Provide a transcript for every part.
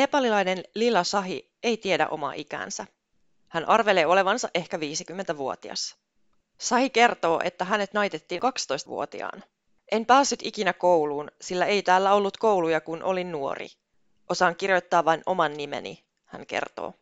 Nepalilainen Lila Sahi ei tiedä omaa ikänsä. Hän arvelee olevansa ehkä 50-vuotias. Sahi kertoo, että hänet naitettiin 12-vuotiaana. En päässyt ikinä kouluun, sillä ei täällä ollut kouluja, kun olin nuori. Osaan kirjoittaa vain oman nimeni, hän kertoo.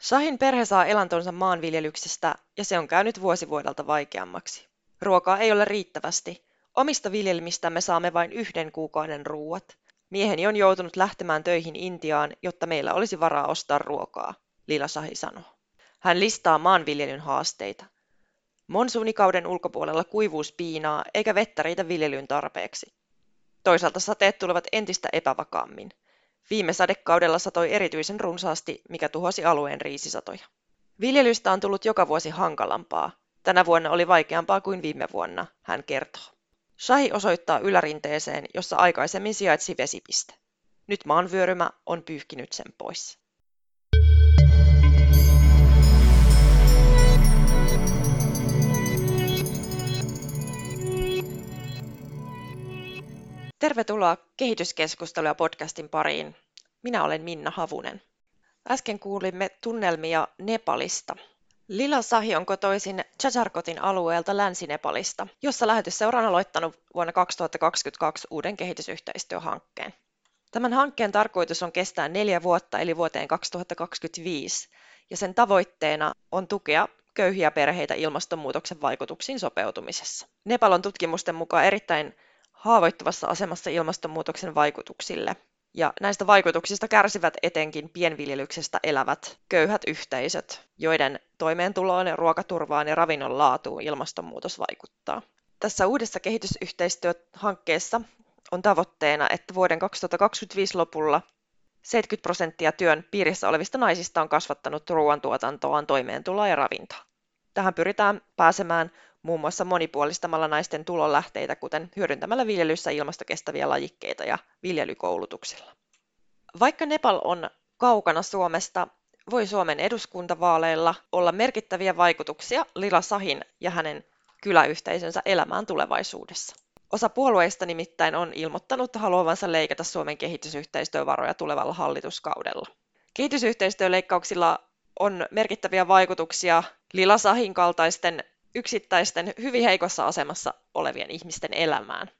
Sahin perhe saa elantonsa maanviljelyksestä ja se on käynyt vuosi vuodelta vaikeammaksi. Ruokaa ei ole riittävästi. Omista viljelmistämme saamme vain yhden kuukauden ruuat. Mieheni on joutunut lähtemään töihin Intiaan, jotta meillä olisi varaa ostaa ruokaa, Lila Sahi sanoo. Hän listaa maanviljelyn haasteita. Monsuunikauden ulkopuolella kuivuus piinaa eikä vettä riitä viljelyyn tarpeeksi. Toisaalta sateet tulevat entistä epävakaammin. Viime sadekaudella satoi erityisen runsaasti, mikä tuhosi alueen riisisatoja. Viljelystä on tullut joka vuosi hankalampaa. Tänä vuonna oli vaikeampaa kuin viime vuonna, hän kertoo. Shahi osoittaa ylärinteeseen, jossa aikaisemmin sijaitsi vesipiste. Nyt maanvyörymä on pyyhkinyt sen pois. Tervetuloa kehityskeskustelua podcastin pariin. Minä olen Minna Havunen. Äsken kuulimme tunnelmia Nepalista. Lila Sahi on kotoisin Chajarkotin alueelta Länsi-Nepalista, jossa lähetysseura on aloittanut vuonna 2022 uuden kehitysyhteistyöhankkeen. Tämän hankkeen tarkoitus on kestää neljä vuotta eli vuoteen 2025, ja sen tavoitteena on tukea köyhiä perheitä ilmastonmuutoksen vaikutuksiin sopeutumisessa. Nepal on tutkimusten mukaan erittäin haavoittuvassa asemassa ilmastonmuutoksen vaikutuksille. Ja näistä vaikutuksista kärsivät etenkin pienviljelyksestä elävät köyhät yhteisöt, joiden toimeentuloon, ruokaturvaan ja ravinnon laatuun ilmastonmuutos vaikuttaa. Tässä uudessa kehitysyhteistyöhankkeessa on tavoitteena, että vuoden 2025 lopulla 70 prosenttia työn piirissä olevista naisista on kasvattanut ruoantuotantoaan, toimeentuloa ja ravintoa. Tähän pyritään pääsemään muun muassa monipuolistamalla naisten tulonlähteitä, kuten hyödyntämällä viljelyssä ilmastokestäviä lajikkeita ja viljelykoulutuksilla. Vaikka Nepal on kaukana Suomesta, voi Suomen eduskuntavaaleilla olla merkittäviä vaikutuksia Lila Sahin ja hänen kyläyhteisönsä elämään tulevaisuudessa. Osa puolueista nimittäin on ilmoittanut haluavansa leikata Suomen kehitysyhteistyövaroja tulevalla hallituskaudella. Kehitysyhteistyöleikkauksilla on merkittäviä vaikutuksia Lila Sahin kaltaisten yksittäisten hyvin heikossa asemassa olevien ihmisten elämään.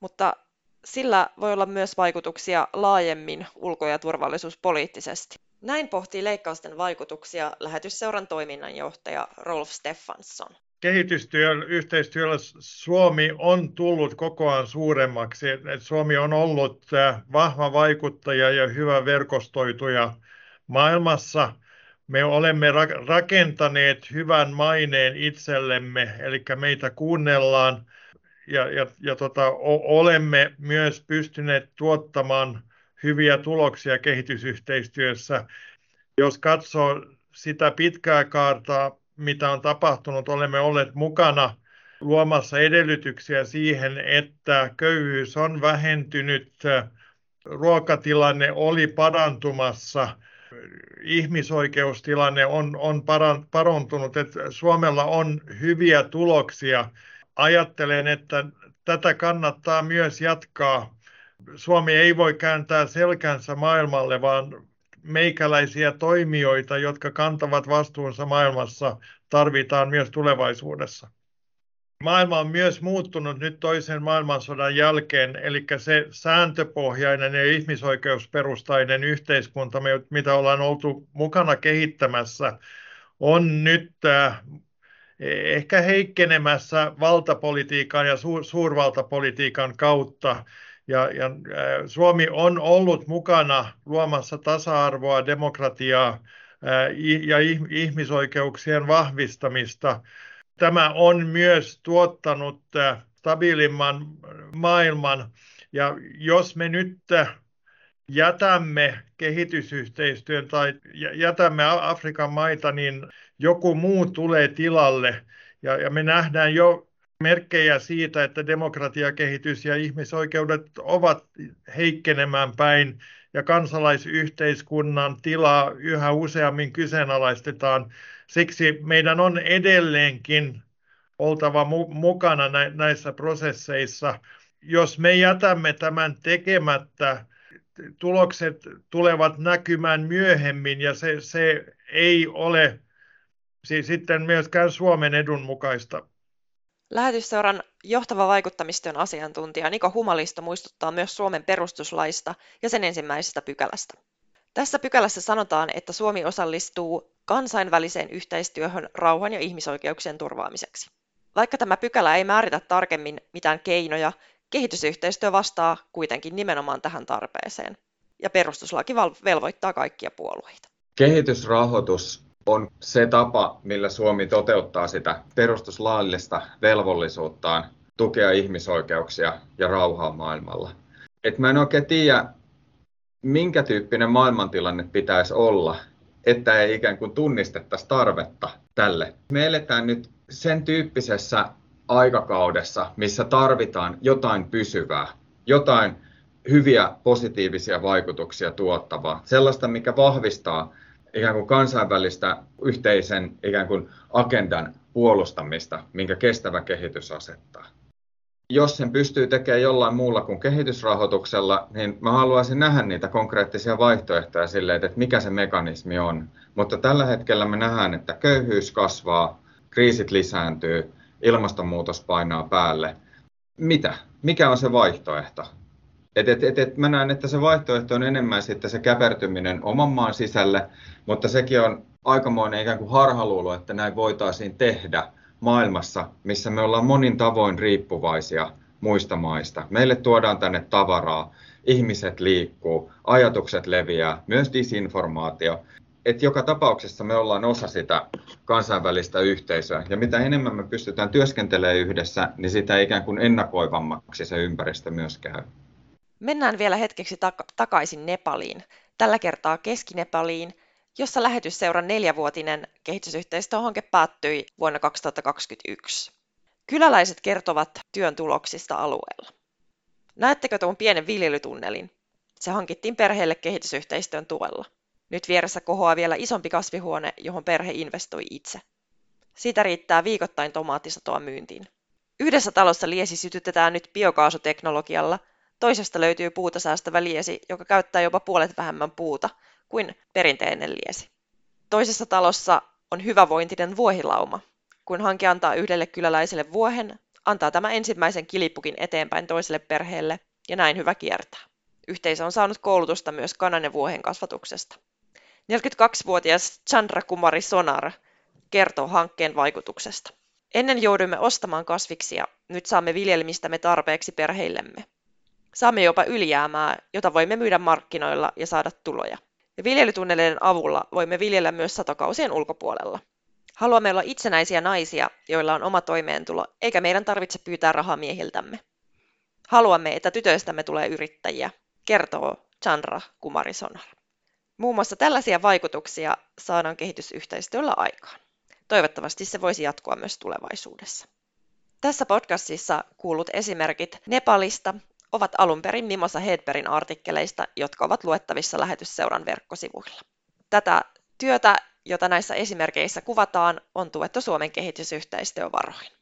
Mutta sillä voi olla myös vaikutuksia laajemmin ulko- ja turvallisuuspoliittisesti. Näin pohtii leikkausten vaikutuksia lähetysseuran toiminnanjohtaja Rolf Steffansson. Kehitystyön yhteistyöllä Suomi on tullut kokoaan suuremmaksi. Suomi on ollut äh, vahva vaikuttaja ja hyvä verkostoituja maailmassa – me olemme rakentaneet hyvän maineen itsellemme, eli meitä kuunnellaan. Ja, ja, ja tota, olemme myös pystyneet tuottamaan hyviä tuloksia kehitysyhteistyössä. Jos katsoo sitä pitkää kaartaa, mitä on tapahtunut, olemme olleet mukana luomassa edellytyksiä siihen, että köyhyys on vähentynyt, ruokatilanne oli parantumassa – ihmisoikeustilanne on, on parantunut, että Suomella on hyviä tuloksia. Ajattelen, että tätä kannattaa myös jatkaa. Suomi ei voi kääntää selkänsä maailmalle, vaan meikäläisiä toimijoita, jotka kantavat vastuunsa maailmassa, tarvitaan myös tulevaisuudessa. Maailma on myös muuttunut nyt toisen maailmansodan jälkeen, eli se sääntöpohjainen ja ihmisoikeusperustainen yhteiskunta, mitä ollaan oltu mukana kehittämässä, on nyt äh, ehkä heikkenemässä valtapolitiikan ja suurvaltapolitiikan kautta. Ja, ja äh, Suomi on ollut mukana luomassa tasa-arvoa, demokratiaa äh, ja ihmisoikeuksien vahvistamista Tämä on myös tuottanut äh, stabiilimman maailman. Ja jos me nyt äh, jätämme kehitysyhteistyön tai jätämme Afrikan maita, niin joku muu tulee tilalle. Ja me nähdään jo merkkejä siitä, että demokratiakehitys ja ihmisoikeudet ovat heikkenemään päin ja kansalaisyhteiskunnan tilaa yhä useammin kyseenalaistetaan. Siksi meidän on edelleenkin oltava mu- mukana nä- näissä prosesseissa. Jos me jätämme tämän tekemättä, tulokset tulevat näkymään myöhemmin ja se, se ei ole sitten myöskään Suomen edun mukaista. Lähetysseuran johtava vaikuttamistyön asiantuntija Niko Humalisto muistuttaa myös Suomen perustuslaista ja sen ensimmäisestä pykälästä. Tässä pykälässä sanotaan, että Suomi osallistuu kansainväliseen yhteistyöhön rauhan ja ihmisoikeuksien turvaamiseksi. Vaikka tämä pykälä ei määritä tarkemmin mitään keinoja, kehitysyhteistyö vastaa kuitenkin nimenomaan tähän tarpeeseen. Ja perustuslaki velvoittaa kaikkia puolueita. Kehitysrahoitus on se tapa, millä Suomi toteuttaa sitä perustuslaillista velvollisuuttaan tukea ihmisoikeuksia ja rauhaa maailmalla. Et mä en oikein tiedä, minkä tyyppinen maailmantilanne pitäisi olla, että ei ikään kuin tunnistettaisi tarvetta tälle. Me eletään nyt sen tyyppisessä aikakaudessa, missä tarvitaan jotain pysyvää, jotain hyviä positiivisia vaikutuksia tuottavaa, sellaista, mikä vahvistaa ikään kuin kansainvälistä yhteisen ikään kuin agendan puolustamista, minkä kestävä kehitys asettaa. Jos sen pystyy tekemään jollain muulla kuin kehitysrahoituksella, niin mä haluaisin nähdä niitä konkreettisia vaihtoehtoja sille, että mikä se mekanismi on. Mutta tällä hetkellä me nähdään, että köyhyys kasvaa, kriisit lisääntyy, ilmastonmuutos painaa päälle. Mitä? Mikä on se vaihtoehto? Et, et, et, et mä näen, että se vaihtoehto on enemmän sitten se käpertyminen oman maan sisälle, mutta sekin on aikamoinen ikään kuin harhaluulo, että näin voitaisiin tehdä maailmassa, missä me ollaan monin tavoin riippuvaisia muista maista. Meille tuodaan tänne tavaraa, ihmiset liikkuu, ajatukset leviää, myös disinformaatio. Et joka tapauksessa me ollaan osa sitä kansainvälistä yhteisöä, ja mitä enemmän me pystytään työskentelemään yhdessä, niin sitä ikään kuin ennakoivammaksi se ympäristö myös käy. Mennään vielä hetkeksi tak- takaisin Nepaliin, tällä kertaa Keski-Nepaliin, jossa lähetysseuran neljävuotinen kehitysyhteistyöhanke päättyi vuonna 2021. Kyläläiset kertovat työn tuloksista alueella. Näettekö tuon pienen viljelytunnelin? Se hankittiin perheelle kehitysyhteistyön tuella. Nyt vieressä kohoaa vielä isompi kasvihuone, johon perhe investoi itse. Siitä riittää viikoittain tomaattisatoa myyntiin. Yhdessä talossa liesi sytytetään nyt biokaasuteknologialla – Toisesta löytyy puuta säästävä liesi, joka käyttää jopa puolet vähemmän puuta kuin perinteinen liesi. Toisessa talossa on hyvävointinen vuohilauma. Kun hanke antaa yhdelle kyläläiselle vuohen, antaa tämä ensimmäisen kilipukin eteenpäin toiselle perheelle ja näin hyvä kiertää. Yhteisö on saanut koulutusta myös kanan ja vuohen kasvatuksesta. 42-vuotias Chandra Kumari Sonar kertoo hankkeen vaikutuksesta. Ennen jouduimme ostamaan kasviksia, nyt saamme viljelmistämme tarpeeksi perheillemme. Saamme jopa ylijäämää, jota voimme myydä markkinoilla ja saada tuloja. Ja viljelytunneleiden avulla voimme viljellä myös satokausien ulkopuolella. Haluamme olla itsenäisiä naisia, joilla on oma toimeentulo, eikä meidän tarvitse pyytää rahaa miehiltämme. Haluamme, että tytöistämme tulee yrittäjiä, kertoo Chandra Kumarisonar. Muun muassa tällaisia vaikutuksia saadaan kehitysyhteistyöllä aikaan. Toivottavasti se voisi jatkua myös tulevaisuudessa. Tässä podcastissa kuulut esimerkit Nepalista, ovat alun perin Mimosa Hedbergin artikkeleista, jotka ovat luettavissa lähetysseuran verkkosivuilla. Tätä työtä, jota näissä esimerkkeissä kuvataan, on tuettu Suomen kehitysyhteistyövaroin.